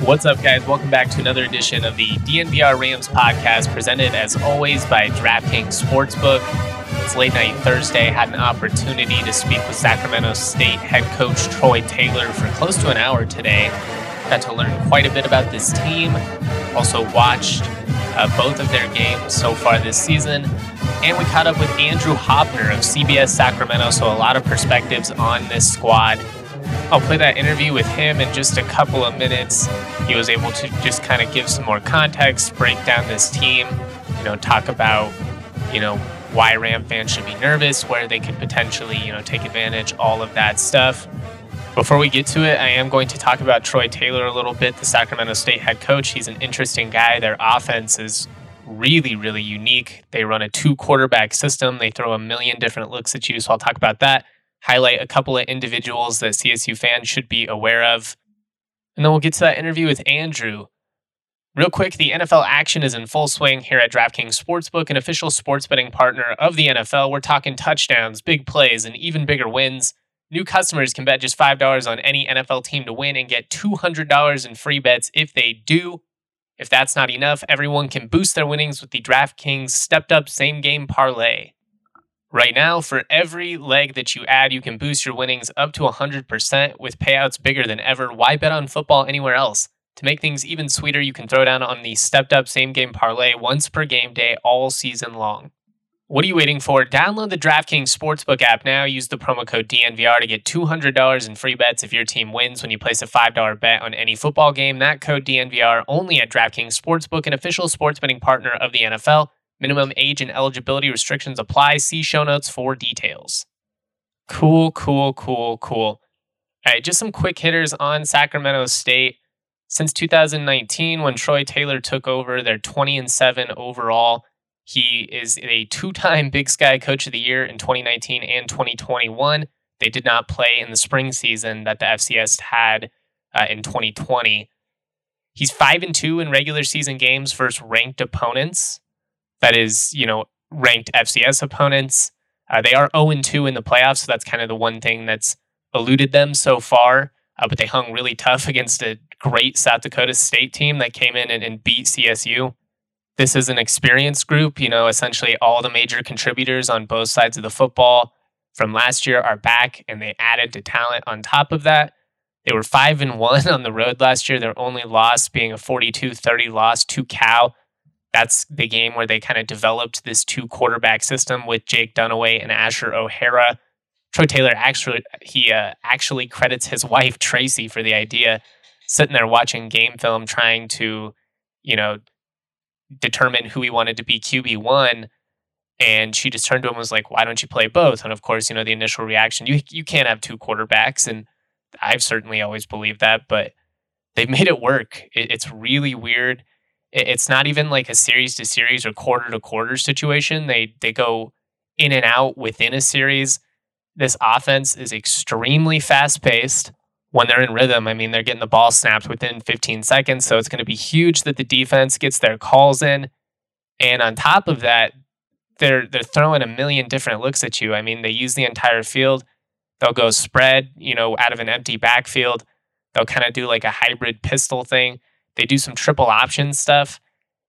What's up, guys? Welcome back to another edition of the DNVR Rams podcast, presented as always by DraftKings Sportsbook. It's late night Thursday. Had an opportunity to speak with Sacramento State head coach Troy Taylor for close to an hour today. Got to learn quite a bit about this team. Also watched uh, both of their games so far this season. And we caught up with Andrew Haubner of CBS Sacramento, so a lot of perspectives on this squad I'll play that interview with him in just a couple of minutes. He was able to just kind of give some more context, break down this team, you know, talk about, you know, why Ram fans should be nervous, where they could potentially, you know, take advantage, all of that stuff. Before we get to it, I am going to talk about Troy Taylor a little bit, the Sacramento State head coach. He's an interesting guy. Their offense is really, really unique. They run a two quarterback system. They throw a million different looks at you. So I'll talk about that highlight a couple of individuals that CSU fans should be aware of. And then we'll get to that interview with Andrew. Real quick, the NFL action is in full swing here at DraftKings Sportsbook, an official sports betting partner of the NFL. We're talking touchdowns, big plays, and even bigger wins. New customers can bet just $5 on any NFL team to win and get $200 in free bets if they do. If that's not enough, everyone can boost their winnings with the DraftKings stepped up same game parlay. Right now, for every leg that you add, you can boost your winnings up to 100% with payouts bigger than ever. Why bet on football anywhere else? To make things even sweeter, you can throw down on the stepped up same game parlay once per game day all season long. What are you waiting for? Download the DraftKings Sportsbook app now. Use the promo code DNVR to get $200 in free bets if your team wins when you place a $5 bet on any football game. That code DNVR only at DraftKings Sportsbook, an official sports betting partner of the NFL. Minimum age and eligibility restrictions apply. See show notes for details. Cool, cool, cool, cool. All right, just some quick hitters on Sacramento State. Since 2019, when Troy Taylor took over, they're 20 and 7 overall. He is a two time Big Sky Coach of the Year in 2019 and 2021. They did not play in the spring season that the FCS had uh, in 2020. He's 5 and 2 in regular season games versus ranked opponents that is, you know, ranked FCS opponents. Uh, they are 0 2 in the playoffs, so that's kind of the one thing that's eluded them so far. Uh, but they hung really tough against a great South Dakota State team that came in and, and beat CSU. This is an experienced group. You know, essentially all the major contributors on both sides of the football from last year are back, and they added to talent on top of that. They were 5 and 1 on the road last year, their only loss being a 42 30 loss to Cal that's the game where they kind of developed this two quarterback system with Jake Dunaway and Asher O'Hara. Troy Taylor actually he uh, actually credits his wife Tracy for the idea, sitting there watching game film, trying to, you know, determine who he wanted to be QB one. And she just turned to him and was like, "Why don't you play both?" And of course, you know, the initial reaction you you can't have two quarterbacks, and I've certainly always believed that, but they've made it work. It, it's really weird it's not even like a series to series or quarter to quarter situation. They they go in and out within a series. This offense is extremely fast paced when they're in rhythm. I mean, they're getting the ball snapped within 15 seconds, so it's going to be huge that the defense gets their calls in. And on top of that, they're they're throwing a million different looks at you. I mean, they use the entire field. They'll go spread, you know, out of an empty backfield. They'll kind of do like a hybrid pistol thing they do some triple option stuff.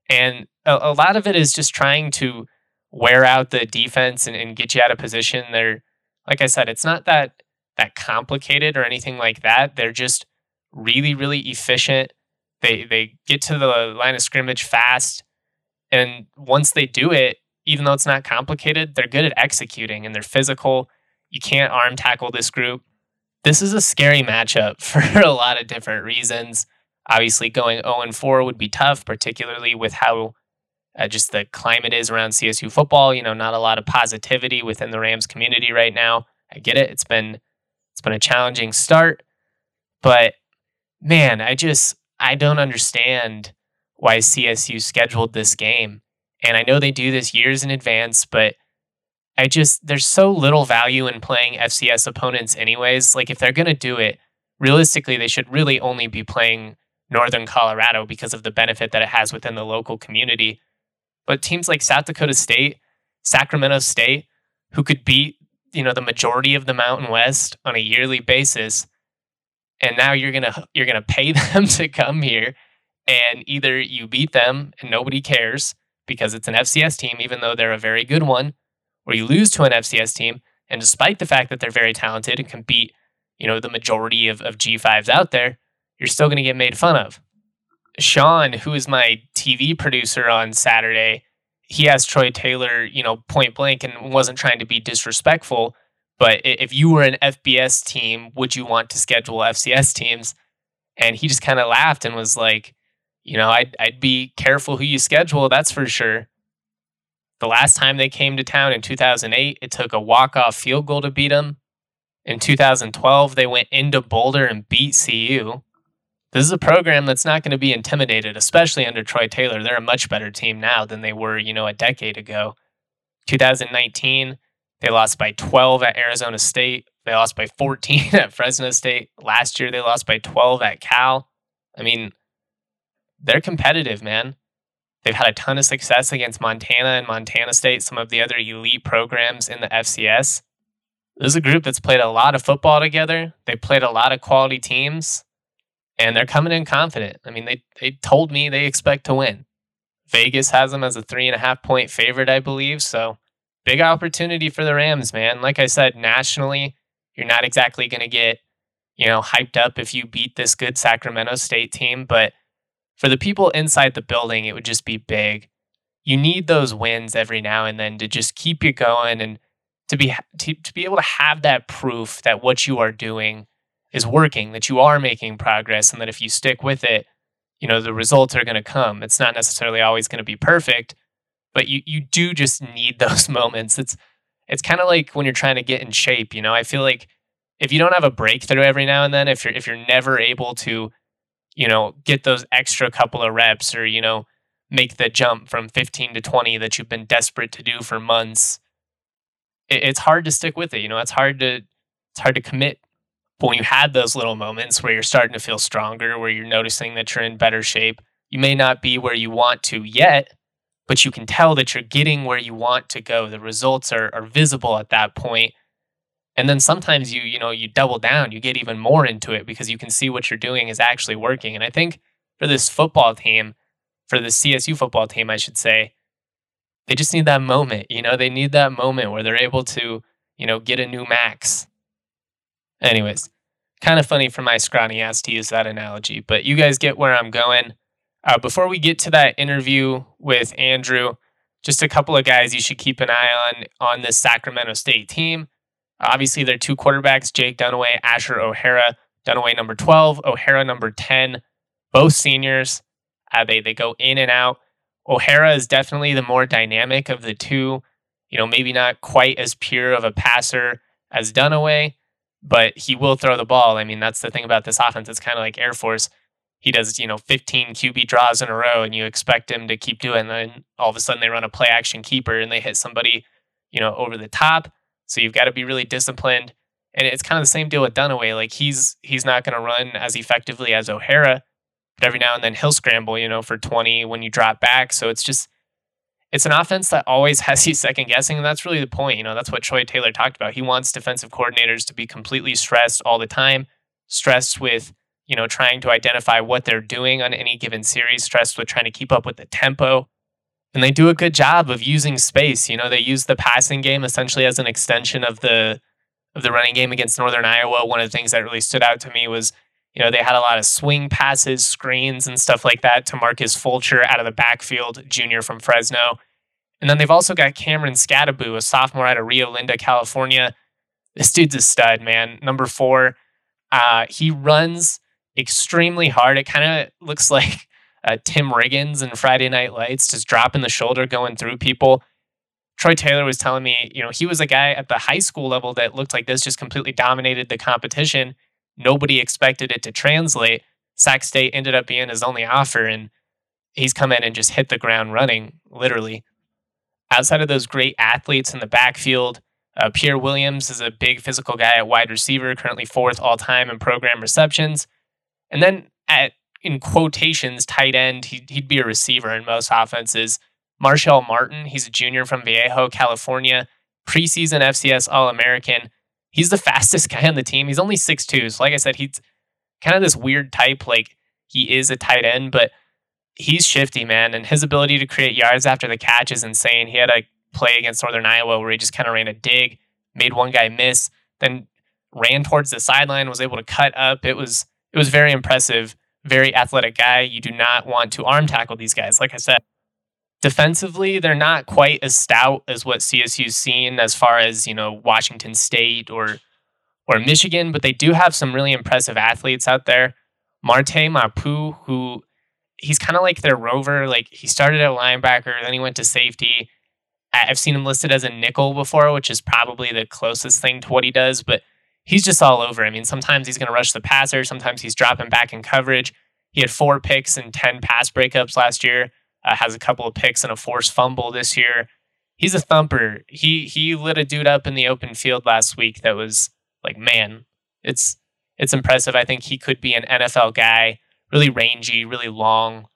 And a, a lot of it is just trying to wear out the defense and, and get you out of position. They're, like I said, it's not that that complicated or anything like that. They're just really, really efficient. They they get to the line of scrimmage fast. And once they do it, even though it's not complicated, they're good at executing and they're physical. You can't arm tackle this group. This is a scary matchup for a lot of different reasons. Obviously, going 0 4 would be tough, particularly with how uh, just the climate is around CSU football. You know, not a lot of positivity within the Rams community right now. I get it. It's been it's been a challenging start, But man, I just I don't understand why CSU scheduled this game. And I know they do this years in advance, but I just there's so little value in playing FCS opponents anyways. Like if they're going to do it, realistically they should really only be playing Northern Colorado because of the benefit that it has within the local community. But teams like South Dakota State, Sacramento State, who could beat, you know, the majority of the Mountain West on a yearly basis, and now you're to you're to pay them to come here and either you beat them and nobody cares because it's an FCS team even though they're a very good one, or you lose to an FCS team and despite the fact that they're very talented and can beat, you know, the majority of, of G5s out there, you're still going to get made fun of. Sean, who is my TV producer on Saturday, he asked Troy Taylor, you know, point blank and wasn't trying to be disrespectful. But if you were an FBS team, would you want to schedule FCS teams? And he just kind of laughed and was like, you know, I'd, I'd be careful who you schedule, that's for sure. The last time they came to town in 2008, it took a walk off field goal to beat them. In 2012, they went into Boulder and beat CU. This is a program that's not going to be intimidated, especially under Troy Taylor. They're a much better team now than they were, you know, a decade ago. 2019, they lost by 12 at Arizona State. They lost by 14 at Fresno State. Last year, they lost by 12 at Cal. I mean, they're competitive, man. They've had a ton of success against Montana and Montana State, some of the other elite programs in the FCS. This is a group that's played a lot of football together. They played a lot of quality teams and they're coming in confident. I mean, they they told me they expect to win. Vegas has them as a three and a half point favorite, I believe. So big opportunity for the Rams, man. Like I said, nationally, you're not exactly going to get you know hyped up if you beat this good Sacramento State team, but for the people inside the building, it would just be big. You need those wins every now and then to just keep you going and to be to, to be able to have that proof that what you are doing is working, that you are making progress, and that if you stick with it, you know, the results are going to come. It's not necessarily always going to be perfect, but you you do just need those moments. It's it's kind of like when you're trying to get in shape, you know. I feel like if you don't have a breakthrough every now and then, if you're if you're never able to, you know, get those extra couple of reps or, you know, make the jump from 15 to 20 that you've been desperate to do for months, it, it's hard to stick with it. You know, it's hard to it's hard to commit but when you had those little moments where you're starting to feel stronger, where you're noticing that you're in better shape, you may not be where you want to yet, but you can tell that you're getting where you want to go. The results are, are visible at that point. And then sometimes you, you know, you double down, you get even more into it because you can see what you're doing is actually working. And I think for this football team, for the CSU football team, I should say, they just need that moment. You know, they need that moment where they're able to, you know, get a new max Anyways, kind of funny for my scrawny ass to use that analogy, but you guys get where I'm going. Uh, before we get to that interview with Andrew, just a couple of guys you should keep an eye on on this Sacramento State team. Obviously, they're two quarterbacks, Jake Dunaway, Asher O'Hara. Dunaway number 12, O'Hara number 10, both seniors. Uh, they, they go in and out. O'Hara is definitely the more dynamic of the two. You know, maybe not quite as pure of a passer as Dunaway, but he will throw the ball. I mean, that's the thing about this offense. It's kind of like Air Force. He does, you know, 15 QB draws in a row, and you expect him to keep doing. And then all of a sudden, they run a play action keeper and they hit somebody, you know, over the top. So you've got to be really disciplined. And it's kind of the same deal with Dunaway. Like he's he's not going to run as effectively as O'Hara, but every now and then he'll scramble, you know, for 20 when you drop back. So it's just it's an offense that always has you second guessing, and that's really the point. You know, that's what Troy Taylor talked about. He wants defensive coordinators to be completely stressed all the time, stressed with you know trying to identify what they're doing on any given series, stressed with trying to keep up with the tempo. And they do a good job of using space. You know, they use the passing game essentially as an extension of the of the running game against Northern Iowa. One of the things that really stood out to me was you know, they had a lot of swing passes, screens, and stuff like that to Marcus Fulcher out of the backfield, junior from Fresno. And then they've also got Cameron Skattebo, a sophomore out of Rio Linda, California. This dude's a stud, man. Number four. Uh, he runs extremely hard. It kind of looks like uh, Tim Riggins in Friday Night Lights, just dropping the shoulder, going through people. Troy Taylor was telling me, you know, he was a guy at the high school level that looked like this, just completely dominated the competition nobody expected it to translate. Sac State ended up being his only offer, and he's come in and just hit the ground running, literally. Outside of those great athletes in the backfield, uh, Pierre Williams is a big physical guy at wide receiver, currently fourth all time in program receptions. And then at in quotations, tight end, he, he'd be a receiver in most offenses. Marshall Martin, he's a junior from Vallejo, California, preseason FCS All American. He's the fastest guy on the team. He's only 6'2. So, like I said, he's kind of this weird type. Like, he is a tight end, but he's shifty, man. And his ability to create yards after the catch is insane. He had a play against Northern Iowa where he just kind of ran a dig, made one guy miss, then ran towards the sideline, was able to cut up. It was it was very impressive. Very athletic guy. You do not want to arm tackle these guys. Like I said, defensively, they're not quite as stout as what CSU's seen as far as you know Washington State or or Michigan, but they do have some really impressive athletes out there. Marte Mapu, who he's kind of like their rover. Like he started at linebacker, then he went to safety. I've seen him listed as a nickel before, which is probably the closest thing to what he does, but he's just all over. I mean, sometimes he's going to rush the passer, sometimes he's dropping back in coverage. He had four picks and 10 pass breakups last year, uh, has a couple of picks and a forced fumble this year. He's a thumper. He he lit a dude up in the open field last week that was like, man, it's it's impressive. I think he could be an NFL guy really rangy, really long.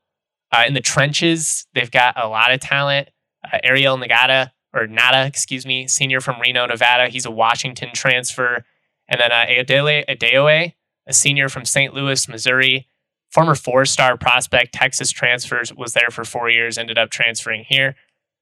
Uh, in the trenches, they've got a lot of talent. Uh, Ariel Nagata, or Nada, excuse me, senior from Reno, Nevada. He's a Washington transfer. And then uh, Ayodele Adeoye, a senior from St. Louis, Missouri. Former four star prospect, Texas transfers, was there for four years, ended up transferring here.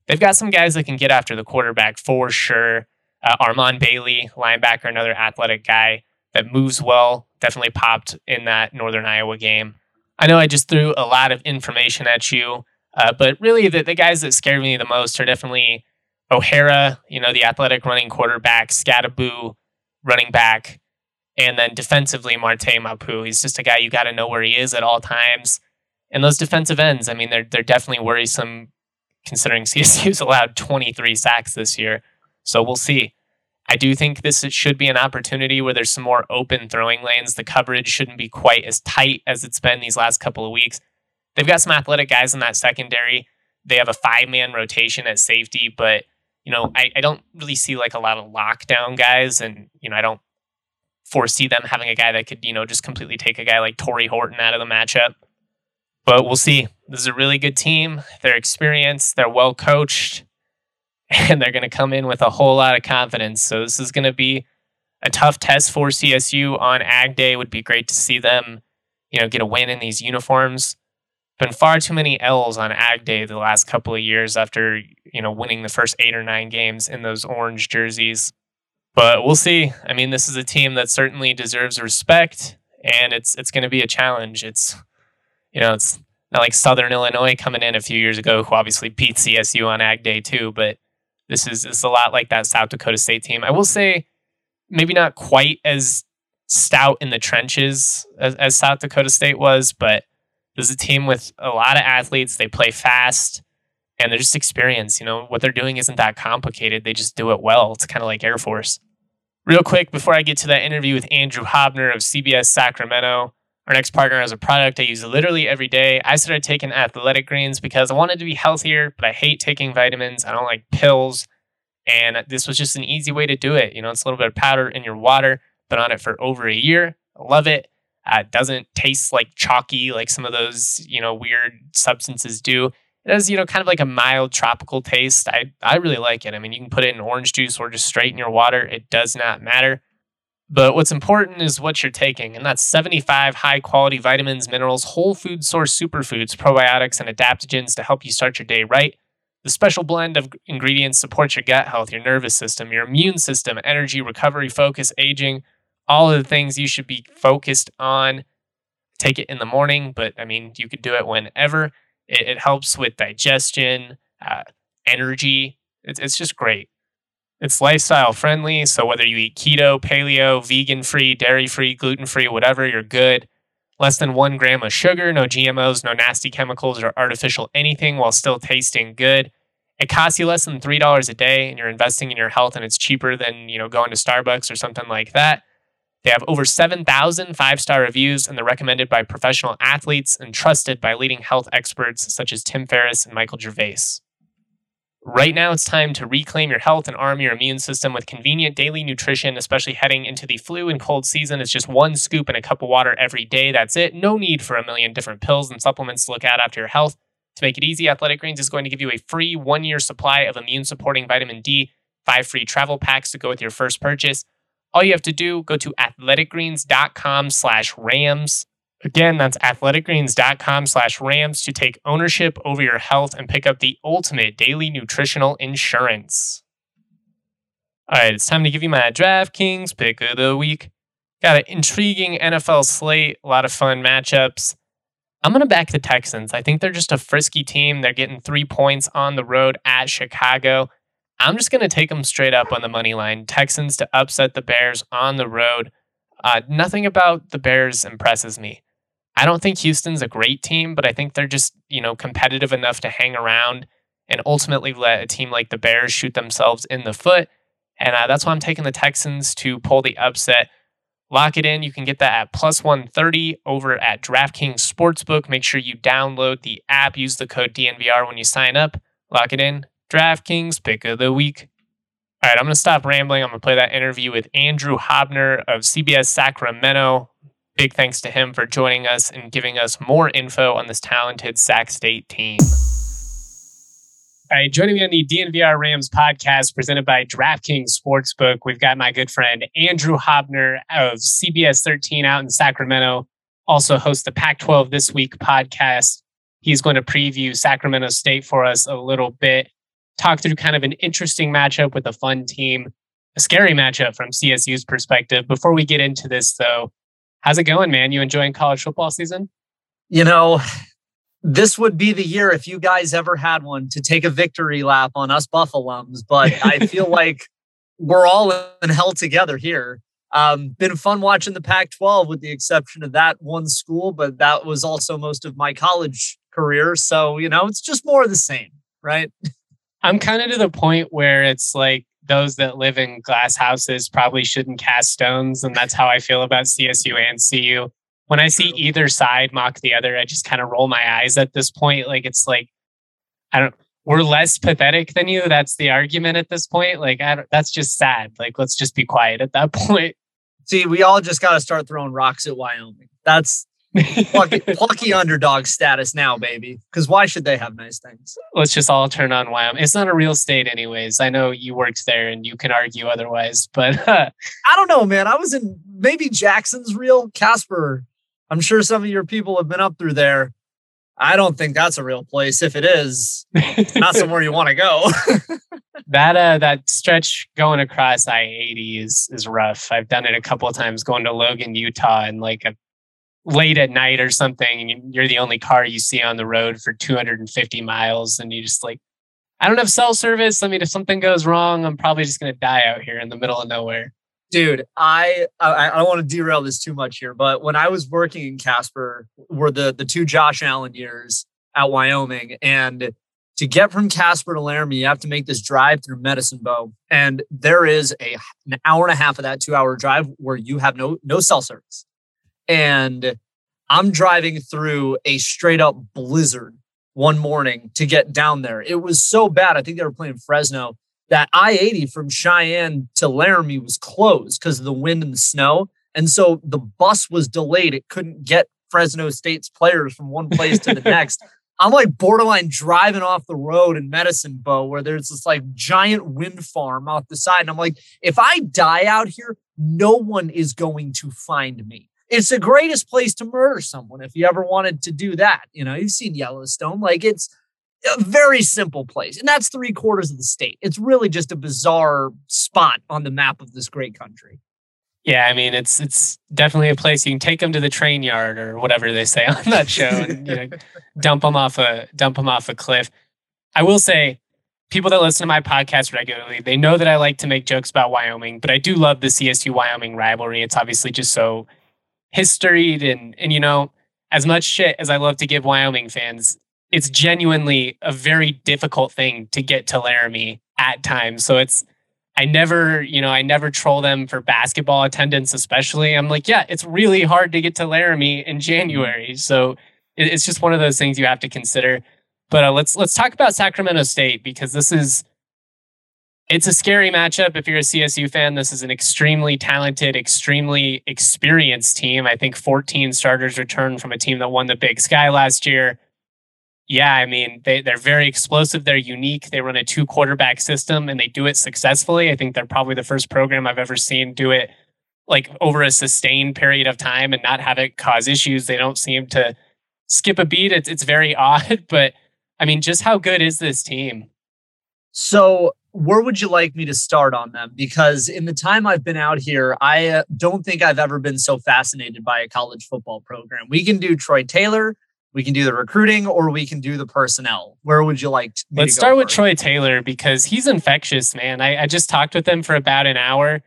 They've got some guys that can get after the quarterback for sure. Uh, Armand Bailey, linebacker, another athletic guy that moves well, definitely popped in that Northern Iowa game. I know I just threw a lot of information at you, uh, but really the, the guys that scared me the most are definitely O'Hara, you know, the athletic running quarterback, Skattebo, running back, and then defensively, Marte Mapu. He's just a guy you got to know where he is at all times. And those defensive ends, I mean, they're, they're definitely worrisome considering CSU's allowed 23 sacks this year. So we'll see. I do think this should be an opportunity where there's some more open throwing lanes. The coverage shouldn't be quite as tight as it's been these last couple of weeks. They've got some athletic guys in that secondary. They have a five man rotation at safety, but you know, I, I don't really see like a lot of lockdown guys, and you know, I don't foresee them having a guy that could, you know, just completely take a guy like Tory Horton out of the matchup. But we'll see. This is a really good team. They're experienced, they're well coached and they're going to come in with a whole lot of confidence. So this is going to be a tough test for CSU on Ag Day. It would be great to see them, you know, get a win in these uniforms. Been far too many L's on Ag Day the last couple of years after you know winning the first eight or nine games in those orange jerseys. But we'll see. I mean, this is a team that certainly deserves respect, and it's it's going to be a challenge. It's you know it's not like Southern Illinois coming in a few years ago, who obviously beat CSU on Ag Day too, but this is, this a lot like that South Dakota State team. I will say, maybe not quite as stout in the trenches as, as South Dakota State was, but this is a team with a lot of athletes. They play fast and they're just experienced. You know, what they're doing isn't that complicated. They just do it well. It's kind of like Air Force. Real quick, before I get to that interview with Andrew Haubner of CBS Sacramento, our next partner has a product I use literally every day. I started taking athletic greens because I wanted to be healthier, but I hate taking vitamins. I don't like pills. And this was just an easy way to do it. You know, it's a little bit of powder in your water. Been on it for over a year. I love it. Uh, it doesn't taste like chalky like some of those, you know, weird substances do. It has, you know, kind of like a mild tropical taste. I, I really like it. I mean, you can put it in orange juice or just straight in your water. It does not matter. But what's important is what you're taking, and that's 75 high quality vitamins, minerals, whole food source superfoods, probiotics, and adaptogens to help you start your day right. The special blend of ingredients supports your gut health, your nervous system, your immune system, energy, recovery, focus, aging, all of the things you should be focused on. Take it in the morning, but I mean, you could do it whenever. It, it helps with digestion, uh, energy. It's, it's just great. It's lifestyle friendly, so whether you eat keto, paleo, vegan free, dairy free, gluten free, whatever, you're good. Less than one gram of sugar, no GMOs, no nasty chemicals or artificial anything while still tasting good. It costs you less than $3 a day and you're investing in your health and it's cheaper than, you know, going to Starbucks or something like that. They have over 7,000 five star reviews, and they're recommended by professional athletes and trusted by leading health experts such as Tim Ferriss and Michael Gervais. Right now, it's time to reclaim your health and arm your immune system with convenient daily nutrition, especially heading into the flu and cold season. It's just one scoop and a cup of water every day. That's it. No need for a million different pills and supplements to look at after your health. To make it easy, Athletic Greens is going to give you a free one year supply of immune supporting vitamin D, five free travel packs to go with your first purchase. All you have to do, go to athleticgreens.com slash rams Again, that's athleticgreens.com slash rams to take ownership over your health and pick up the ultimate daily nutritional insurance. All right, it's time to give you my DraftKings pick of the week. Got an intriguing NFL slate, a lot of fun matchups. I'm going to back the Texans. I think they're just a frisky team. They're getting three points on the road at Chicago. I'm just going to take them straight up on the money line. Texans to upset the Bears on the road. Uh, nothing about the Bears impresses me. I don't think Houston's a great team, but I think they're just, you know, competitive enough to hang around and ultimately let a team like the Bears shoot themselves in the foot. And uh, that's why I'm taking the Texans to pull the upset. Lock it in. You can get that at plus 130 over at DraftKings Sportsbook. Make sure you download the app. Use the code DNVR when you sign up. Lock it in. DraftKings pick of the week. All right, I'm going to stop rambling. I'm going to play that interview with Andrew Haubner of CBS Sacramento big thanks to him for joining us and giving us more info on this talented Sac State team. All right, joining me on the DNVR Rams podcast presented by DraftKings Sportsbook, we've got my good friend Andrew Haubner of CBS 13 out in Sacramento, also hosts the Pac 12 This Week podcast. He's going to preview Sacramento State for us a little bit, talk through kind of an interesting matchup with a fun team, a scary matchup from CSU's perspective. Before we get into this, though, How's it going, man? You enjoying college football season? You know, this would be the year if you guys ever had one to take a victory lap on us Buffalums, but I feel like we're all in hell together here. Um, been fun watching the Pac 12 with the exception of that one school, but that was also most of my college career. So, you know, it's just more of the same, right? I'm kind of to the point where it's like those that live in glass houses probably shouldn't cast stones. And that's how I feel about CSU and CU. When I see either side mock the other, I just kind of roll my eyes at this point. Like it's like, I don't, we're less pathetic than you. That's the argument at this point. Like, I don't, that's just sad. Like, let's just be quiet at that point. See, we all just got to start throwing rocks at Wyoming. That's plucky, plucky underdog status now, baby. Because why should they have nice things? Let's just all turn on Wyoming. It's not a real state, anyways. I know you worked there and you can argue otherwise, but I don't know, man. I was in maybe Jackson's real Casper. I'm sure some of your people have been up through there. I don't think that's a real place. If it is, not somewhere you want to go. that uh, that stretch going across I eighty is is rough. I've done it a couple of times going to Logan, Utah, and like a late at night or something and you're the only car you see on the road for 250 miles and you just like i don't have cell service. I mean if something goes wrong i'm probably just going to die out here in the middle of nowhere. Dude i i, I don't want to derail this too much here but when i was working in casper were the the two josh allen years at wyoming and to get from casper to laramie you have to make this drive through medicine bow and there is a an hour and a half of that two hour drive where you have no no cell service and I'm driving through a straight up blizzard one morning to get down there. It was so bad. I think they were playing Fresno that I 80 from Cheyenne to Laramie was closed because of the wind and the snow. And so the bus was delayed. It couldn't get Fresno State's players from one place to the next. I'm like borderline driving off the road in Medicine Bow where there's this like giant wind farm off the side. And I'm like, if I die out here, no one is going to find me it's the greatest place to murder someone if you ever wanted to do that. You know, you've seen Yellowstone. Like it's a very simple place. And that's three quarters of the state. It's really just a bizarre spot on the map of this great country. Yeah, I mean it's it's definitely a place you can take them to the train yard or whatever they say on that show and you know dump them off a dump them off a cliff. I will say people that listen to my podcast regularly, they know that I like to make jokes about Wyoming, but I do love the CSU Wyoming rivalry. It's obviously just so historied and and you know as much shit as I love to give Wyoming fans, it's genuinely a very difficult thing to get to Laramie at times. So it's I never, you know, I never troll them for basketball attendance, especially. I'm like, yeah, it's really hard to get to Laramie in January. So it's just one of those things you have to consider. But uh, let's let's talk about Sacramento State because this is it's a scary matchup if you're a CSU fan. This is an extremely talented, extremely experienced team. I think 14 starters returned from a team that won the Big Sky last year. Yeah, I mean, they, they're very explosive. They're unique. They run a two quarterback system and they do it successfully. I think they're probably the first program I've ever seen do it like over a sustained period of time and not have it cause issues. They don't seem to skip a beat. It's, it's very odd, but I mean, just how good is this team? So where would you like me to start on them? Because in the time I've been out here, I uh, don't think I've ever been so fascinated by a college football program. We can do Troy Taylor, we can do the recruiting, or we can do the personnel. Where would you like? To, Let's start with Troy Taylor because he's infectious, man. I, I just talked with him for about an hour,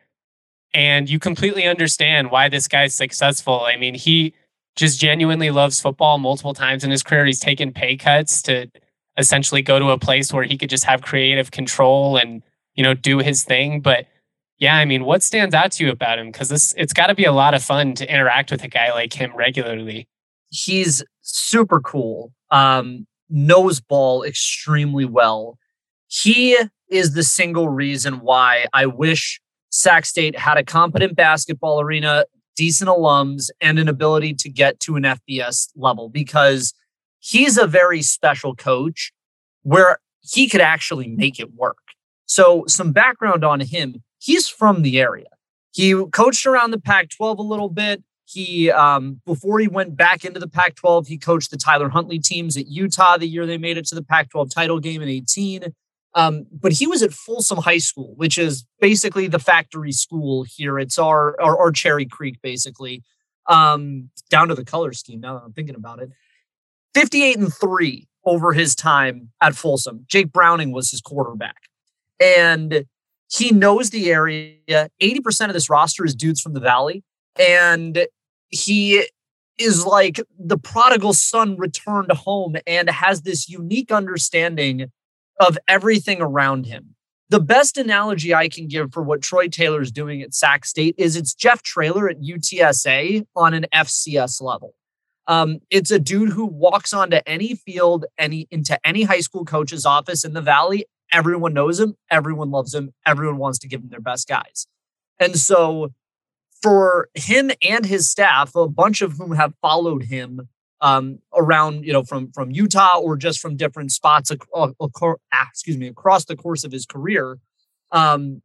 and you completely understand why this guy's successful. I mean, he just genuinely loves football. Multiple times in his career, he's taken pay cuts to essentially go to a place where he could just have creative control and you know do his thing. But yeah i mean what stands out to you about him? Because this it's got to be a lot of fun to interact with a guy like him regularly. He's super cool um knows ball extremely well. He is the single reason why i wish sac state had a competent basketball arena decent alums and an ability to get to an fbs level because he's a very special coach where he could actually make it work. So, some background on him he's from the area. He coached around the Pac 12 a little bit. He, um, before he went back into the Pac 12, he coached the Tyler Huntley teams at Utah the year they made it to the Pac 12 title game in 18. Um, but he was at Folsom High School, which is basically the factory school here. It's our, our, our Cherry Creek, basically, um, down to the color scheme now that I'm thinking about it. 58 and 3 over his time at Folsom. Jake Browning was his quarterback. And he knows the area. 80% of this roster is dudes from the Valley. And he is like the prodigal son returned home and has this unique understanding of everything around him. The best analogy I can give for what Troy Taylor is doing at Sac State is it's Jeff Traylor at UTSA on an FCS level. Um, it's a dude who walks onto any field, any into any high school coach's office in the valley. Everyone knows him, everyone loves him, everyone wants to give him their best guys. And so for him and his staff, a bunch of whom have followed him um, around, you know, from from Utah or just from different spots, uh, excuse me, across the course of his career, um,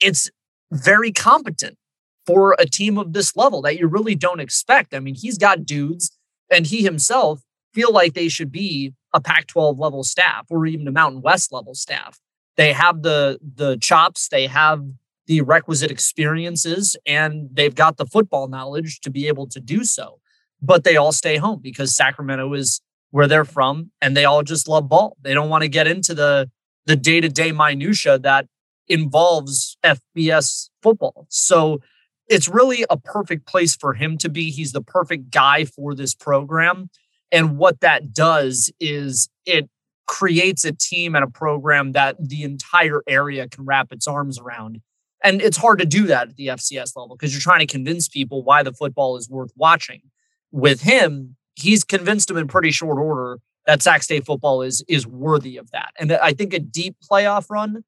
it's very competent for a team of this level that you really don't expect. I mean, he's got dudes and he himself feel like they should be a Pac 12 level staff or even a Mountain West level staff. They have the the chops, they have the requisite experiences, and they've got the football knowledge to be able to do so. But they all stay home because Sacramento is where they're from and they all just love ball. They don't want to get into the the day-to-day minutia that involves FBS football. So it's really a perfect place for him to be. He's the perfect guy for this program. And what that does is it creates a team and a program that the entire area can wrap its arms around. And it's hard to do that at the FCS level because you're trying to convince people why the football is worth watching. With him, he's convinced them in pretty short order that Sac State football is is worthy of that. And I think a deep playoff run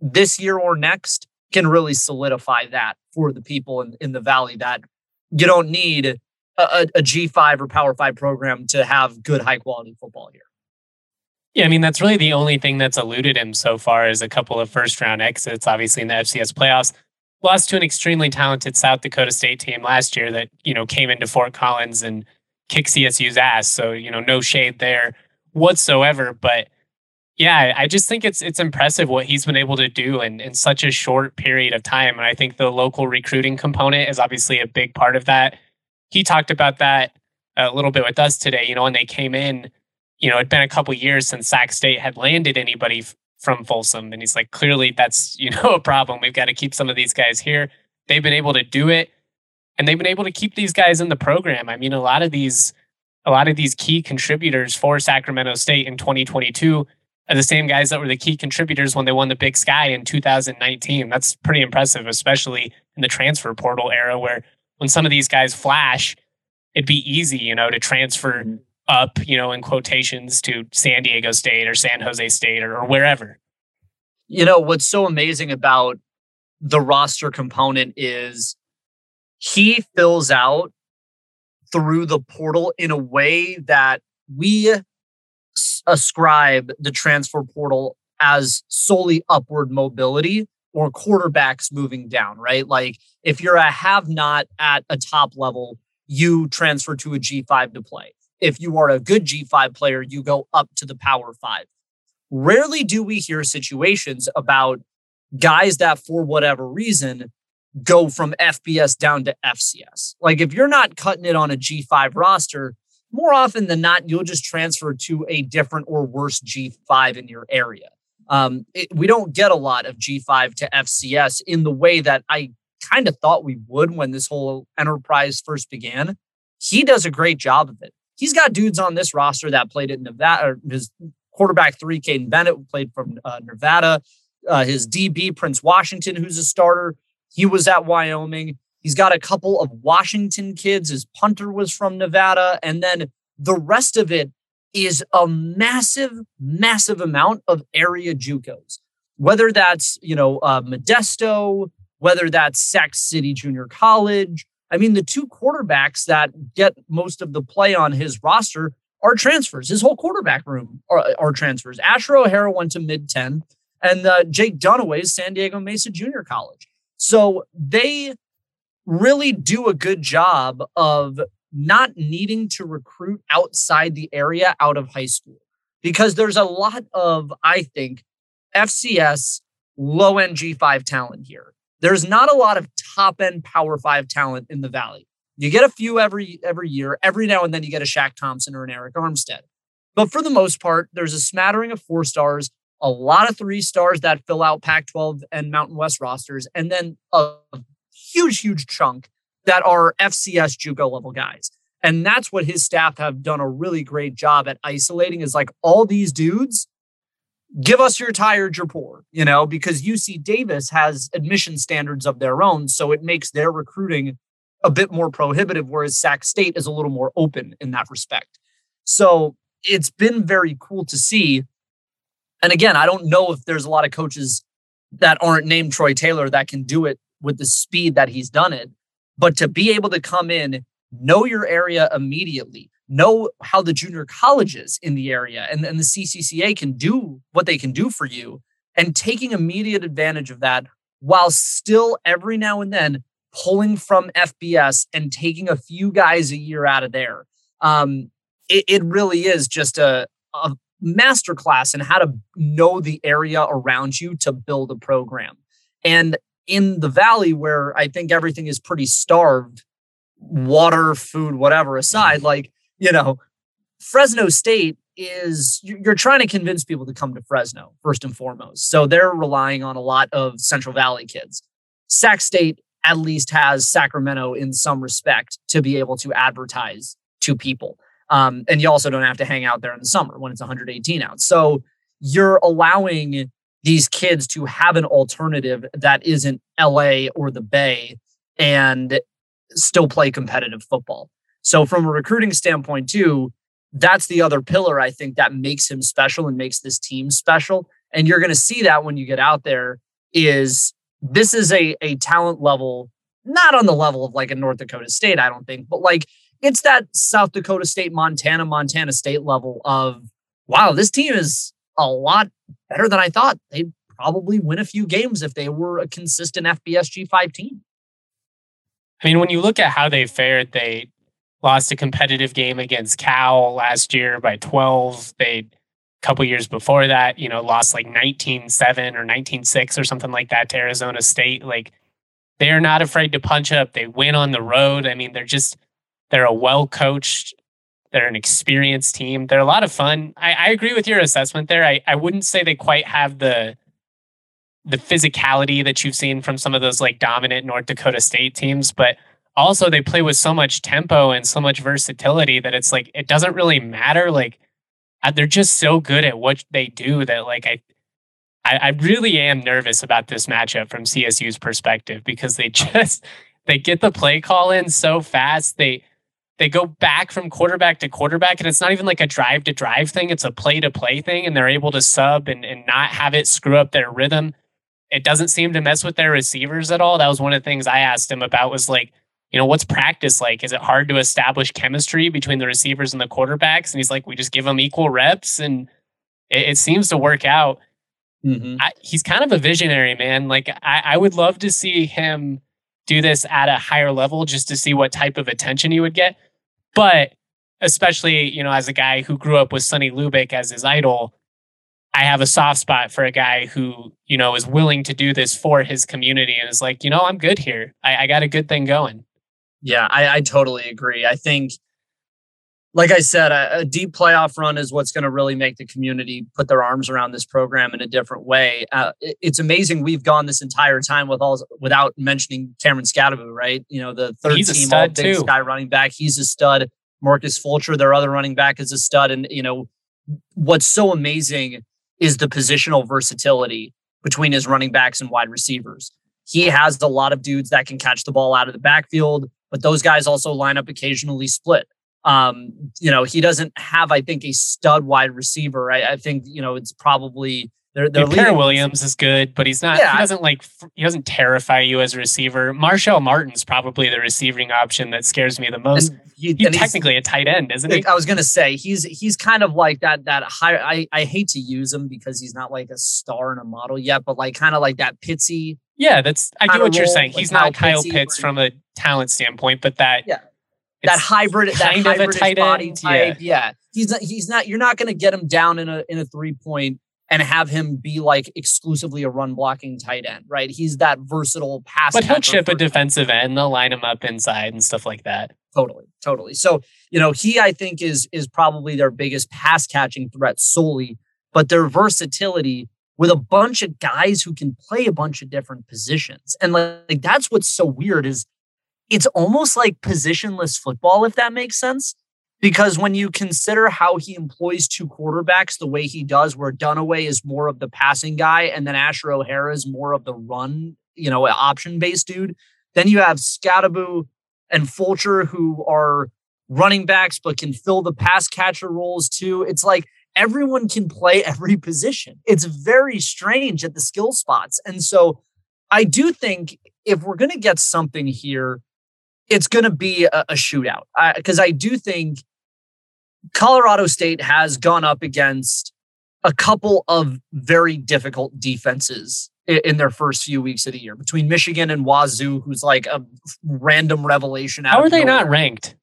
this year or next can really solidify that for the people in, in the valley that you don't need a a G5 or Power 5 program to have good high quality football here. Yeah, I mean that's really the only thing that's eluded him so far is a couple of first round exits, obviously in the FCS playoffs. Lost to an extremely talented South Dakota State team last year that, you know, came into Fort Collins and kicked CSU's ass. So, you know, no shade there whatsoever. But yeah, I just think it's it's impressive what he's been able to do in, in such a short period of time. And I think the local recruiting component is obviously a big part of that. He talked about that a little bit with us today. You know, when they came in, you know, it'd been a couple years since Sac State had landed anybody f- from Folsom. And he's like, clearly that's, you know, a problem. We've got to keep some of these guys here. They've been able to do it. And they've been able to keep these guys in the program. I mean, a lot of these, a lot of these key contributors for Sacramento State in 2022 are the same guys that were the key contributors when they won the Big Sky in 2019. That's pretty impressive, especially in the transfer portal era where when some of these guys flash, it'd be easy, you know, to transfer mm-hmm. up, you know, in quotations to San Diego State or San Jose State or, or wherever. You know, what's so amazing about the roster component is he fills out through the portal in a way that we ascribe the transfer portal as solely upward mobility or quarterbacks moving down, right? Like if you're a have not at a top level, you transfer to a G5 to play. If you are a good G5 player, you go up to the power five. Rarely do we hear situations about guys that, for whatever reason, go from FBS down to FCS. Like if you're not cutting it on a G5 roster, more often than not, you'll just transfer to a different or worse G5 in your area. Um, it, we don't get a lot of G5 to FCS in the way that I kind of thought we would when this whole enterprise first began. He does a great job of it. He's got dudes on this roster that played at Nevada. his quarterback three, Kaiden Bennett, played from uh, Nevada. Uh, his DB, Prince Washington, who's a starter, he was at Wyoming. He's got a couple of Washington kids. His punter was from Nevada. And then the rest of it is a massive, massive amount of area JUCOs. Whether that's, you know, uh, Modesto, whether that's Sac City Junior College. I mean, the two quarterbacks that get most of the play on his roster are transfers. His whole quarterback room are, are transfers. Asher O'Hara went to mid 10, and uh, Jake Dunaway's San Diego Mesa Junior College. So they really do a good job of not needing to recruit outside the area out of high school because there's a lot of, I think, FCS low end G5 talent here. There's not a lot of top end power five talent in the valley. You get a few every every year. Every now and then you get a Shaq Thompson or an Arik Armstead. But for the most part, there's a smattering of four stars, a lot of three stars that fill out Pac 12 and Mountain West rosters, and then a huge, huge chunk that are FCS JUCO level guys. And that's what his staff have done a really great job at isolating is like all these dudes, give us your tired, you're poor, you know, because UC Davis has admission standards of their own. So it makes their recruiting a bit more prohibitive, whereas Sac State is a little more open in that respect. So it's been very cool to see. And again, I don't know if there's a lot of coaches that aren't named Troy Taylor that can do it with the speed that he's done it. But to be able to come in, know your area immediately, know how the junior colleges in the area and, and the CCCA can do what they can do for you, and taking immediate advantage of that while still every now and then pulling from FBS and taking a few guys a year out of there. Um, it, it really is just a, a masterclass in how to know the area around you to build a program. And in the valley where I think everything is pretty starved, water, food, whatever aside, like, you know, Fresno State is you're trying to convince people to come to Fresno first and foremost. So they're relying on a lot of Central Valley kids. Sac State at least has Sacramento in some respect to be able to advertise to people. Um, and you also don't have to hang out there in the summer when it's 118 out. So you're allowing these kids to have an alternative that isn't LA or the Bay and still play competitive football. So, from a recruiting standpoint, too, that's the other pillar I think that makes him special and makes this team special. And you're going to see that when you get out there. Is this is a a talent level, not on the level of like a North Dakota State, I don't think, but like it's that South Dakota State, Montana, Montana State level of wow, this team is a lot better than I thought. They'd probably win a few games if they were a consistent FBS G5 team. I mean, when you look at how they fared, they lost a competitive game against Cal last year by 12. They a couple years before that, you know, lost like 19-7 or 19-6 or something like that to Arizona State. Like they're not afraid to punch up. They win on the road. I mean, they're just they're a well coached they're an experienced team. They're a lot of fun. I, I agree with your assessment there. I, I wouldn't say they quite have the the physicality that you've seen from some of those like dominant North Dakota State teams, but also they play with so much tempo and so much versatility that it's like it doesn't really matter like uh, they're just so good at what they do that like I, I, I really am nervous about this matchup from CSU's perspective because they just they get the play call in so fast. They they go back from quarterback to quarterback, and it's not even like a drive to drive thing, it's a play to play thing, and they're able to sub and, and not have it screw up their rhythm. It doesn't seem to mess with their receivers at all. That was one of the things I asked him about was like, you know, what's practice like? Is it hard to establish chemistry between the receivers and the quarterbacks? And he's like, we just give them equal reps and it, it seems to work out. Mm-hmm. I, he's kind of a visionary, man. Like, I, I would love to see him do this at a higher level just to see what type of attention he would get. But especially, you know, as a guy who grew up with Sonny Lubick as his idol, I have a soft spot for a guy who, you know, is willing to do this for his community and is like, you know, I'm good here. I, I got a good thing going. Yeah, I, I totally agree. I think, like I said, a, a deep playoff run is what's going to really make the community put their arms around this program in a different way. Uh, it, it's amazing we've gone this entire time with all without mentioning Cameron Skattebo, right? You know, the third He's team all big sky running back. He's a stud. Marcus Fulcher, their other running back, is a stud. And you know, what's so amazing is the positional versatility between his running backs and wide receivers. He has a lot of dudes that can catch the ball out of the backfield but those guys also line up occasionally split. Um, you know, he doesn't have, I think, a stud wide receiver. I, I think, you know, it's probably they're, they're yeah, Williams is good, but he's not. Yeah. He doesn't like. He doesn't terrify you as a receiver. Marshall Martin's probably the receiving option that scares me the most. He, he's technically a tight end, isn't he? I was gonna say he's he's kind of like that. That high. I I hate to use him because he's not like a star and a model yet, but like kind of like that Pitsy. Yeah, that's. I get what you're saying. He's not Kyle Pitts from a talent standpoint, but that yeah, that hybrid, that hybrid tight body end, type. Yeah. yeah, he's not. He's not. You're not going to get him down in a in a three point and have him be like exclusively a run blocking tight end, right? He's that versatile pass. But he'll chip a defensive end. They'll line him up inside and stuff like that. Totally, totally. So you know, he I think is is probably their biggest pass catching threat solely, but their versatility with a bunch of guys who can play a bunch of different positions, and like, like that's what's so weird is it's almost like positionless football, if that makes sense. Because when you consider how he employs two quarterbacks the way he does, where Dunniway is more of the passing guy and then Asher O'Hara is more of the run, you know, option based dude, then you have Skattebo and Fulcher who are running backs but can fill the pass catcher roles too. It's like everyone can play every position. It's very strange at the skill spots. And so I do think if we're going to get something here, it's going to be a, a shootout because I, I do think Colorado State has gone up against a couple of very difficult defenses in, in their first few weeks of the year between Michigan and Wazoo, who's like a random revelation. How are they nowhere. not ranked?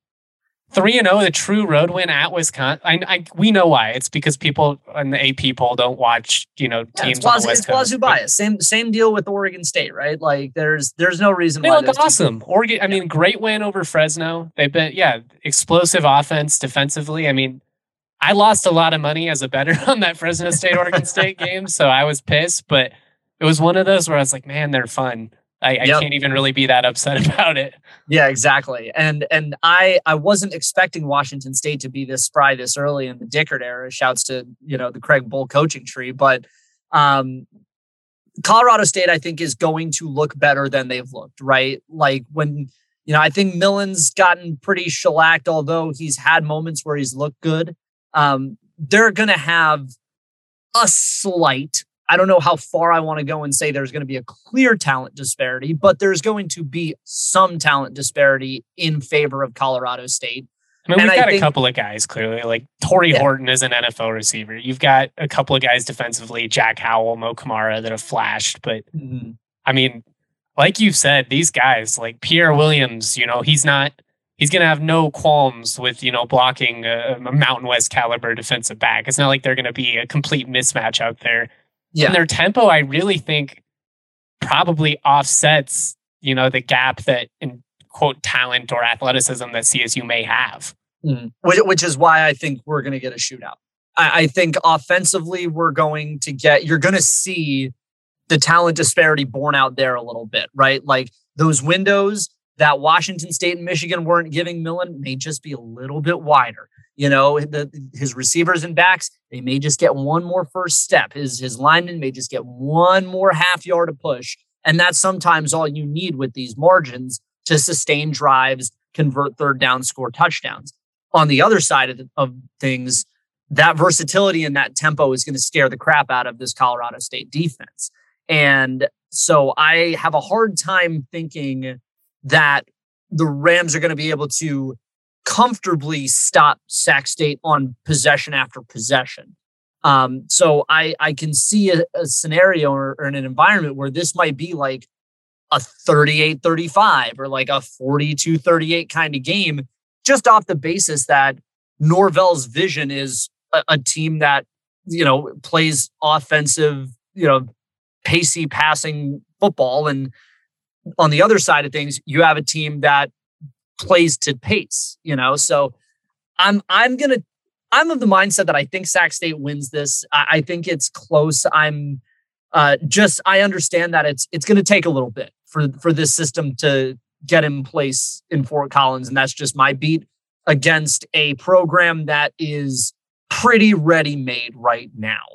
Three and zero, oh, the true road win at Wisconsin. I, I, we know why. It's because people in the AP poll don't watch, you know, teams yeah, it's West it's Coast. bias. Same same deal with Oregon State, right? Like there's there's no reason they look awesome. Oregon. I mean, great win over Fresno. They've been yeah, explosive offense defensively. I mean. I lost a lot of money as a better on that Fresno State Oregon State game, so I was pissed. But it was one of those where I was like, "Man, they're fun." I, yep. I, can't even really be that upset about it. Yeah, exactly. And and I I wasn't expecting Washington State to be this spry this early in the Dickert era. Shouts to you know the Craig Bohl coaching tree, but um, Colorado State I think is going to look better than they've looked. Right, like when you know I think Millen's gotten pretty shellacked, although he's had moments where he's looked good. Um, they're going to have a slight I don't know how far I want to go and say there's going to be a clear talent disparity, but there's going to be some talent disparity in favor of Colorado State. I mean, we've and got think, a couple of guys clearly. Like Tory yeah. Horton is an NFL receiver. You've got a couple of guys defensively, Jack Howell, Mo Kamara, that have flashed. But mm-hmm. I mean, like you said, these guys, like Pierre Williams, you know, he's not, he's going to have no qualms with, you know, blocking a, a Mountain West caliber defensive back. It's not like they're going to be a complete mismatch out there. Yeah. And their tempo, I really think probably offsets, you know, the gap that in quote talent or athleticism that CSU may have. Mm. Which, which, is why I think we're going to get a shootout. I, I think offensively, we're going to get, you're going to see the talent disparity borne out there a little bit, right? Like those windows that Washington State and Michigan weren't giving Millen may just be a little bit wider. You know, the, his receivers and backs, they may just get one more first step. His his linemen may just get one more half yard of push. And that's sometimes all you need with these margins to sustain drives, convert third down, score touchdowns. On the other side of, the, of things, that versatility and that tempo is going to scare the crap out of this Colorado State defense. And so I have a hard time thinking that the Rams are going to be able to comfortably stop Sac State on possession after possession. Um, so I I can see a, a scenario or, or, an environment where this might be like a 38-35 or like a 42-38 kind of game, just off the basis that Norvell's vision is a, a team that you know plays offensive, you know, pacey passing football and on the other side of things, you have a team that plays to pace, you know. So I'm I'm gonna I'm of the mindset that I think Sac State wins this. I, I think it's close. I'm uh, just I understand that it's it's gonna take a little bit for for this system to get in place in Fort Collins, and that's just my beat against a program that is pretty ready made right now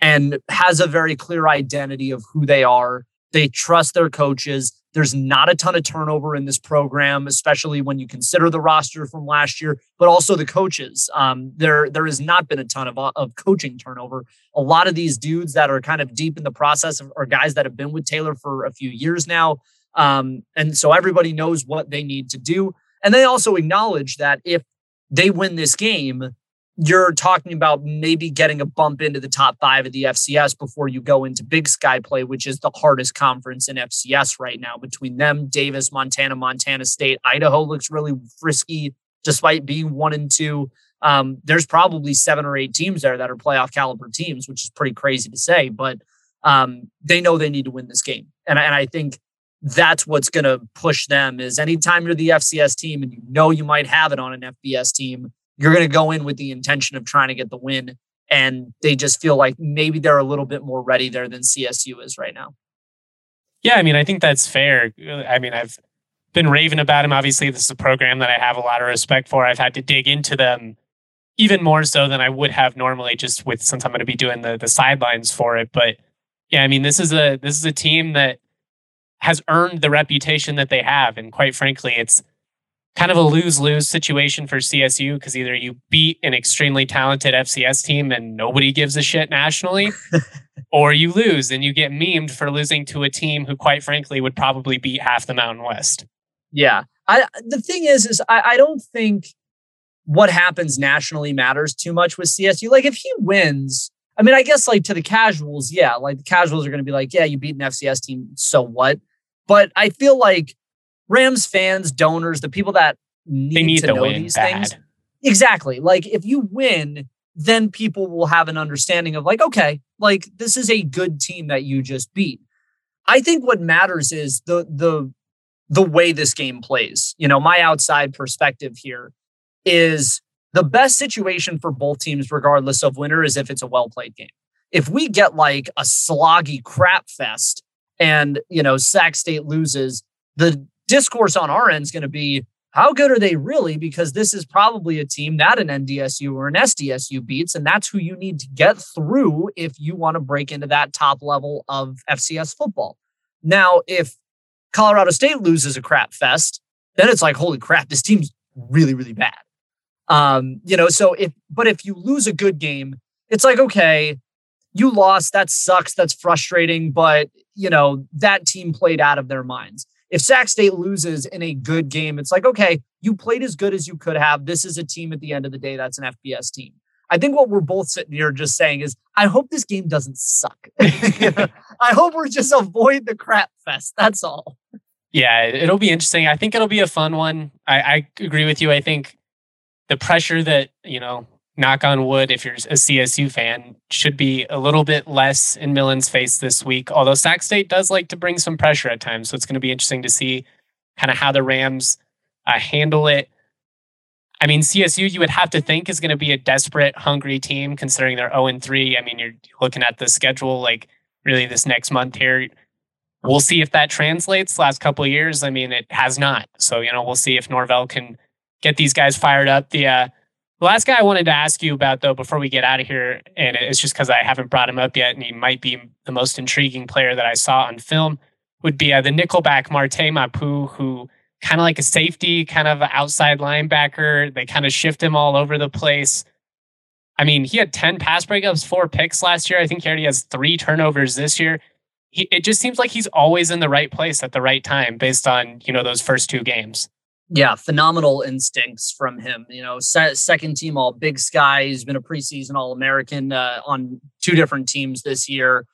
and has a very clear identity of who they are. They trust their coaches. There's not a ton of turnover in this program, especially when you consider the roster from last year, but also the coaches. Um, there, there has not been a ton of, of coaching turnover. A lot of these dudes that are kind of deep in the process are guys that have been with Taylor for a few years now. Um, and so everybody knows what they need to do. And they also acknowledge that if they win this game, you're talking about maybe getting a bump into the top five of the FCS before you go into Big Sky play, which is the hardest conference in FCS right now. Between them, Davis, Montana, Montana State, Idaho looks really frisky despite being one and two. Um, there's probably seven or eight teams there that are playoff caliber teams, which is pretty crazy to say, but um, they know they need to win this game. And, and I think that's what's going to push them is anytime you're the FCS team and you know you might have it on an FBS team, you're going to go in with the intention of trying to get the win. And they just feel like maybe they're a little bit more ready there than CSU is right now. Yeah, I mean, I think that's fair. I mean, I've been raving about him. Obviously, this is a program that I have a lot of respect for. I've had to dig into them even more so than I would have normally, just with since I'm going to be doing the the sidelines for it. But yeah, I mean, this is a this is a team that has earned the reputation that they have, and quite frankly, it's kind of a lose lose situation for CSU because either you beat an extremely talented FCS team and nobody gives a shit nationally, or you lose and you get memed for losing to a team who, quite frankly, would probably beat half the Mountain West. Yeah. I, the thing is, is I, I don't think what happens nationally matters too much with CSU. Like if he wins, I mean, I guess like to the casuals, yeah, like the casuals are going to be like, yeah, you beat an FCS team, so what? But I feel like Rams fans, donors, the people that need, need to, to know these bad. things. Exactly. Like if you win, then people will have an understanding of like, okay, like this is a good team that you just beat. I think what matters is the the the way this game plays. You know, my outside perspective here is the best situation for both teams, regardless of winner, is if it's a well played game. If we get like a sloggy crap fest and you know Sac State loses, the discourse on our end is going to be how good are they really? Because this is probably a team that an NDSU or an SDSU beats, and that's who you need to get through if you want to break into that top level of FCS football. Now, if Colorado State loses a crap fest, then it's like, holy crap, this team's really, really bad. Um, you know, so if but if you lose a good game, it's like, okay, you lost, that sucks, that's frustrating, but you know, that team played out of their minds if Sac State loses in a good game, it's like, okay, you played as good as you could have. This is a team at the end of the day that's an FBS team. I think what we're both sitting here just saying is, I hope this game doesn't suck. I hope we're just avoid the crap fest. That's all. Yeah, it'll be interesting. I think it'll be a fun one. I, I agree with you. I think the pressure that, you know, knock on wood, if you're a CSU fan, should be a little bit less in Millen's face this week. Although Sac State does like to bring some pressure at times, so it's going to be interesting to see kind of how the Rams uh, handle it. I mean, CSU, you would have to think is going to be a desperate, hungry team considering they're 0 3. I mean, you're looking at the schedule like really this next month here. we'll see if that translates. Last couple of years, I mean, it has not. So you know, we'll see if Norvell can get these guys fired up. The uh, last guy I wanted to ask you about though, before we get out of here, and it's just because I haven't brought him up yet, and he might be the most intriguing player that I saw on film, would be uh, the nickelback Marte Mapu, who kind of like a safety, kind of outside linebacker. They kind of shift him all over the place. I mean, he had 10 pass breakups, four picks last year. I think he already has three turnovers this year. He, it just seems like he's always in the right place at the right time based on, you know, those first two games. Yeah, phenomenal instincts from him. You know, se- second team All Big Sky. He's been a preseason All American uh, on two different teams this year.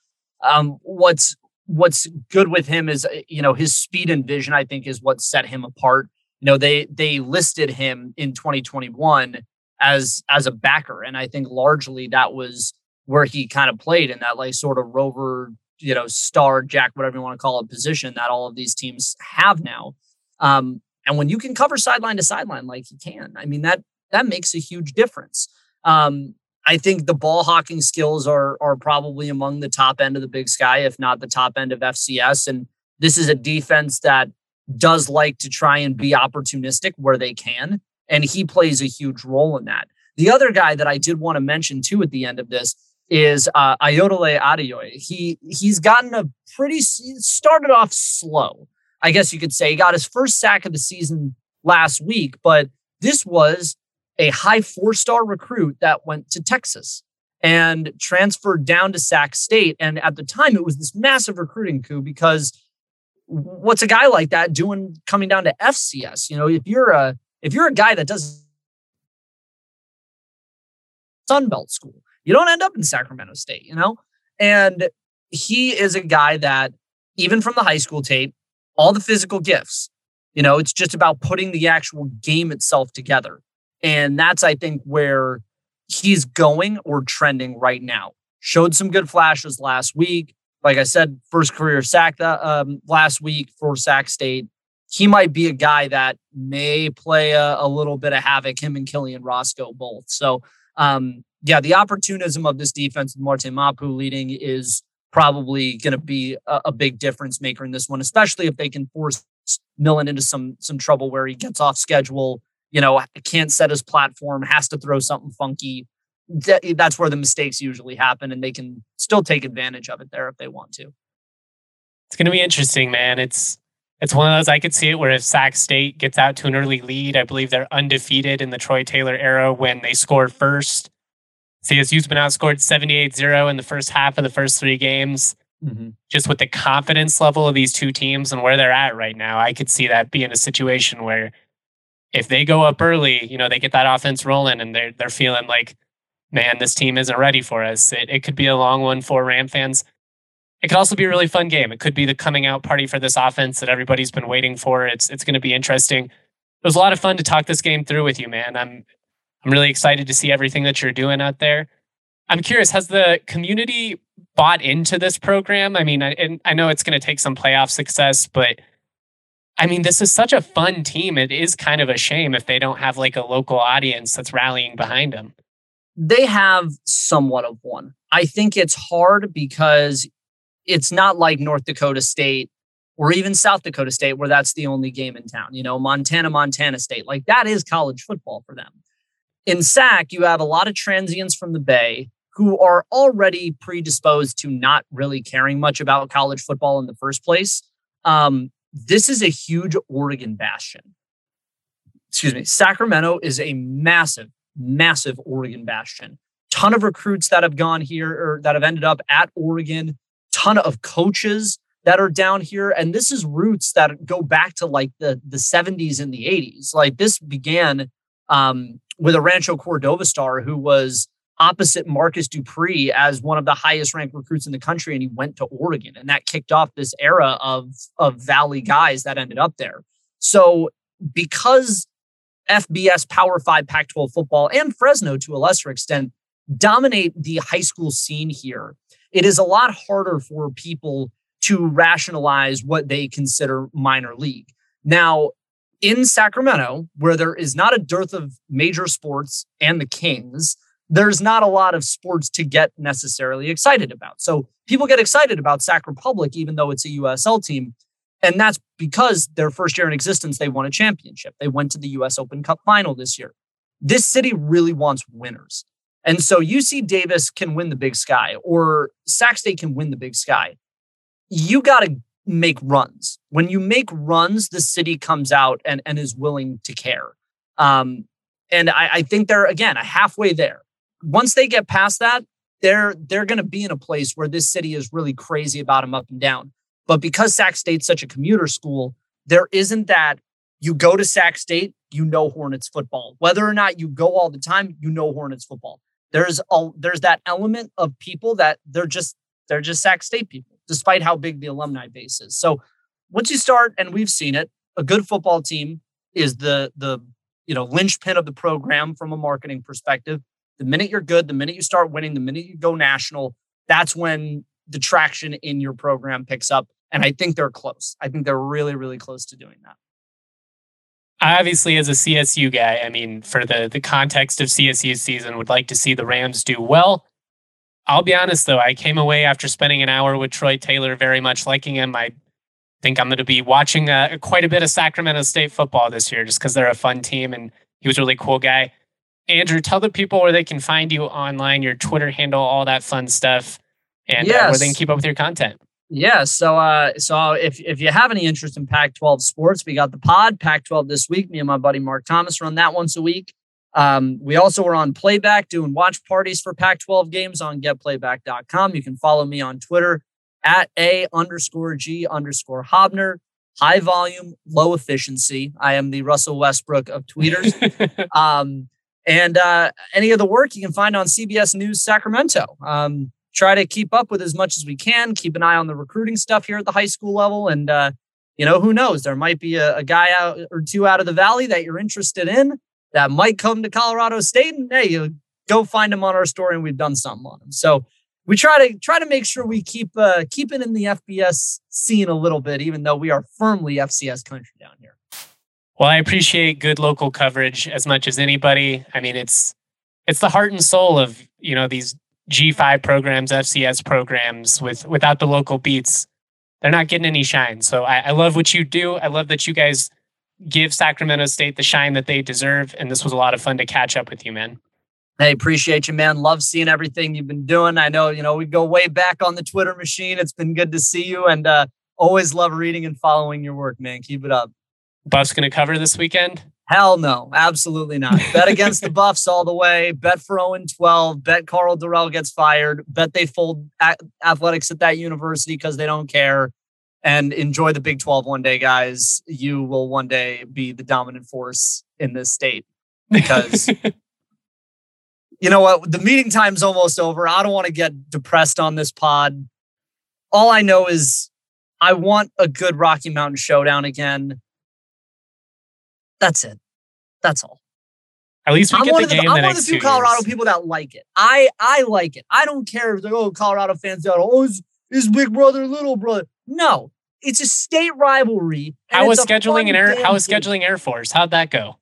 Um, what's what's good with him is uh, you know his speed and vision. I think is what set him apart. You know, they they listed him in 2021 as as a backer, and I think largely that was where he kind of played in that like sort of rover, you know, star jack, whatever you want to call it, position that all of these teams have now. Um, and when you can cover sideline to sideline like he can, I mean that that makes a huge difference. Um, I think the ball hawking skills are are probably among the top end of the Big Sky, if not the top end of FCS. And this is a defense that does like to try and be opportunistic where they can, and he plays a huge role in that. The other guy that I did want to mention too at the end of this is uh, Ayodele Adeoye. He he's gotten a pretty started off slow. I guess you could say he got his first sack of the season last week, but this was a high four star recruit that went to Texas and transferred down to Sac State. And at the time, it was this massive recruiting coup because what's a guy like that doing coming down to FCS? You know, if you're a if you're a guy that does Sunbelt school, you don't end up in Sacramento State, you know? And he is a guy that, even from the high school tape, all the physical gifts. You know, it's just about putting the actual game itself together. And that's, I think, where he's going or trending right now. Showed some good flashes last week. Like I said, first career sack that, um, last week for Sac State. He might be a guy that may play a, a little bit of havoc, him and Killian Roscoe both. So, um, yeah, the opportunism of this defense with Marte Mapu leading is probably going to be a, a, big difference maker in this one, especially if they can force Millen into some some trouble where he gets off schedule. You know, can't set his platform, has to throw something funky. That's where the mistakes usually happen, and they can still take advantage of it there if they want to. It's going to be interesting, man. It's it's one of those I could see it where if Sac State gets out to an early lead, I believe they're undefeated in the Troy Taylor era when they scored first CSU's been outscored 78 0 in the first half of the first three games. Mm-hmm. Just with the confidence level of these two teams and where they're at right now, I could see that being a situation where if they go up early, you know, they get that offense rolling and they're they're feeling like, man, this team isn't ready for us. It, it could be a long one for Ram fans. It could also be a really fun game. It could be the coming out party for this offense that everybody's been waiting for. It's it's going to be interesting. It was a lot of fun to talk this game through with you, man. I'm I'm really excited to see everything that you're doing out there. I'm curious, has the community bought into this program? I mean, I, I know it's going to take some playoff success, but I mean, this is such a fun team. It is kind of a shame if they don't have like a local audience that's rallying behind them. They have somewhat of one. I think it's hard because it's not like North Dakota State or even South Dakota State, where that's the only game in town. You know, Montana, Montana State, like that is college football for them. In SAC, you have a lot of transients from the Bay who are already predisposed to not really caring much about college football in the first place. Um, this is a huge Oregon bastion. Excuse me. Sacramento is a massive, massive Oregon bastion. Ton of recruits that have gone here or that have ended up at Oregon. Ton of coaches that are down here, and this is roots that go back to like the the 70s and the 80s. Like this began um, with a Rancho Cordova star who was opposite Marcus Dupree as one of the highest ranked recruits in the country, and he went to Oregon, and that kicked off this era of of Valley guys that ended up there. So because FBS Power Five, Pac-12 football, and Fresno to a lesser extent dominate the high school scene here, it is a lot harder for people to rationalize what they consider minor league. Now, in Sacramento, where there is not a dearth of major sports and the Kings, there's not a lot of sports to get necessarily excited about. So people get excited about Sac Republic, even though it's a USL team. And that's because their first year in existence, they won a championship. They went to the US Open Cup final this year. This city really wants winners. And so UC Davis can win the big sky or Sac State can win the big sky. You got to make runs. When you make runs, the city comes out and, and is willing to care. Um, and I, I think they're again a halfway there. Once they get past that, they're they're going to be in a place where this city is really crazy about them up and down. But because Sac State's such a commuter school, there isn't that you go to Sac State, you know Hornets football. Whether or not you go all the time, you know Hornets football. There's a there's that element of people that they're just they're just Sac State people, despite how big the alumni base is. So once you start, and we've seen it, a good football team is the the you know linchpin of the program from a marketing perspective. The minute you're good, the minute you start winning, the minute you go national, that's when the traction in your program picks up. And I think they're close. I think they're really, really close to doing that. Obviously, as a CSU guy, I mean, for the the context of CSU season, would like to see the Rams do well. I'll be honest though, I came away after spending an hour with Troy Taylor, very much liking him. I think I'm going to be watching uh, quite a bit of Sacramento State football this year, just because they're a fun team and he was a really cool guy. Andrew, tell the people where they can find you online, your Twitter handle, all that fun stuff, and yes. uh, where they can keep up with your content. Yeah. So, uh, so if if you have any interest in Pac-12 sports, we got the pod Pac-12 this week. Me and my buddy Mark Thomas run that once a week. Um, we also are on playback doing watch parties for Pac-12 games on getplayback.com. You can follow me on Twitter at a underscore g underscore Haubner. High volume, low efficiency. I am the Russell Westbrook of tweeters. um, and uh, any of the work you can find on CBS News Sacramento. Um, try to keep up with as much as we can. Keep an eye on the recruiting stuff here at the high school level. And, uh, you know, who knows? There might be a, a, guy out or two out of the valley that you're interested in that might come to Colorado State. And hey, you go find him on our story and we've done something on him. So we try to try to make sure we keep uh, keep it in the FBS scene a little bit, even though we are firmly FCS country down here. Well, I appreciate good local coverage as much as anybody. I mean, it's it's the heart and soul of you know these G5 programs, FCS programs with without the local beats, they're not getting any shine. So I, I love what you do. I love that you guys give Sacramento State the shine that they deserve. And this was a lot of fun to catch up with you, man. Hey, appreciate you, man. Love seeing everything you've been doing. I know, you know, we go way back on the Twitter machine. It's been good to see you and uh, always love reading and following your work, man. Keep it up. Buff's going to cover this weekend? Hell no, absolutely not. Bet against the Buffs all the way. Bet for 0 12. Bet Karl Dorrell gets fired. Bet they fold athletics at that university because they don't care. And enjoy the Big 12 one day, guys. You will one day be the dominant force in this state because you know what? The meeting time's almost over. I don't want to get depressed on this pod. All I know is I want a good Rocky Mountain showdown again. That's it. That's all. At least we I'm get one the, the game. I'm the one of the few Colorado years. people that like it. I I like it. I don't care if like, oh Colorado fans out. Oh, is, is big brother little brother? No, it's a state rivalry. How was scheduling an air? How was scheduling Air Force? How'd that go?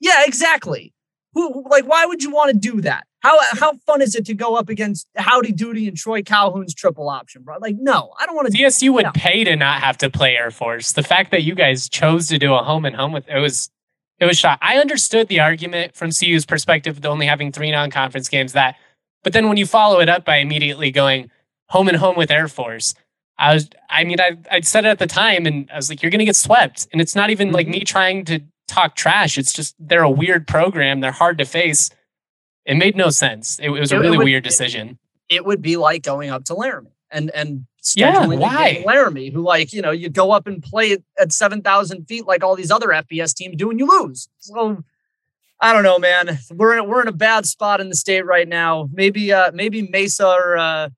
Yeah, exactly. Who like? Why would you want to do that? How how fun is it to go up against Howdy Doody and Troy Calhoun's triple option, bro? Like, no, I don't want to. CSU would no. pay to not have to play Air Force. The fact that you guys chose to do a home and home with it was it was shot. I understood the argument from CU's perspective, of only having three non-conference games. That, but then when you follow it up by immediately going home and home with Air Force, I was, I mean, I I said it at the time, and I was like, you're gonna get swept, and it's not even mm-hmm. like me trying to talk trash. It's just they're a weird program. They're hard to face. It made no sense. It, it was a really would, weird decision. It, it would be like going up to Laramie and and yeah, why? Laramie, who like you know you go up and play at seven thousand feet like all these other FBS teams do, and you lose. So I don't know, man. We're in, we're in a bad spot in the state right now. Maybe uh maybe Mesa or uh,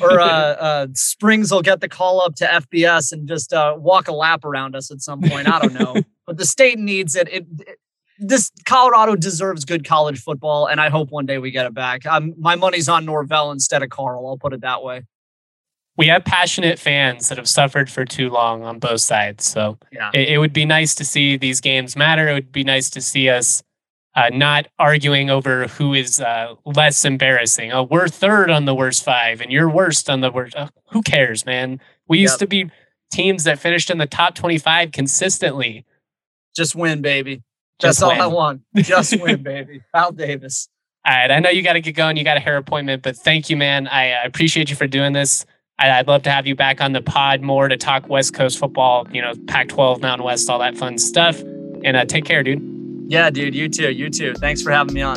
or uh, uh, Springs will get the call up to FBS and just uh, walk a lap around us at some point. I don't know, but the state needs it. It, it this Colorado deserves good college football, and I hope one day we get it back. Um, my money's on Norvell instead of Karl. I'll put it that way we have passionate fans that have suffered for too long on both sides. So yeah. it, it, would be nice to see these games matter. It would be nice to see us uh, not arguing over who is uh, less embarrassing. Oh, we're third on the worst five, and you're worst on the worst. Uh, who cares, man? We used yep. to be teams that finished in the top 25 consistently. Just win, baby. Just That's win. all I want. Just win, baby. Al Davis. All right. I know you got to get going. You got a hair appointment, but thank you, man. I, I appreciate you for doing this. I, would love to have you back on the pod more to talk West Coast football, you know, Pac 12, Mountain West, all that fun stuff. And uh, take care, dude. Yeah, dude. You too. You too. Thanks for having me on.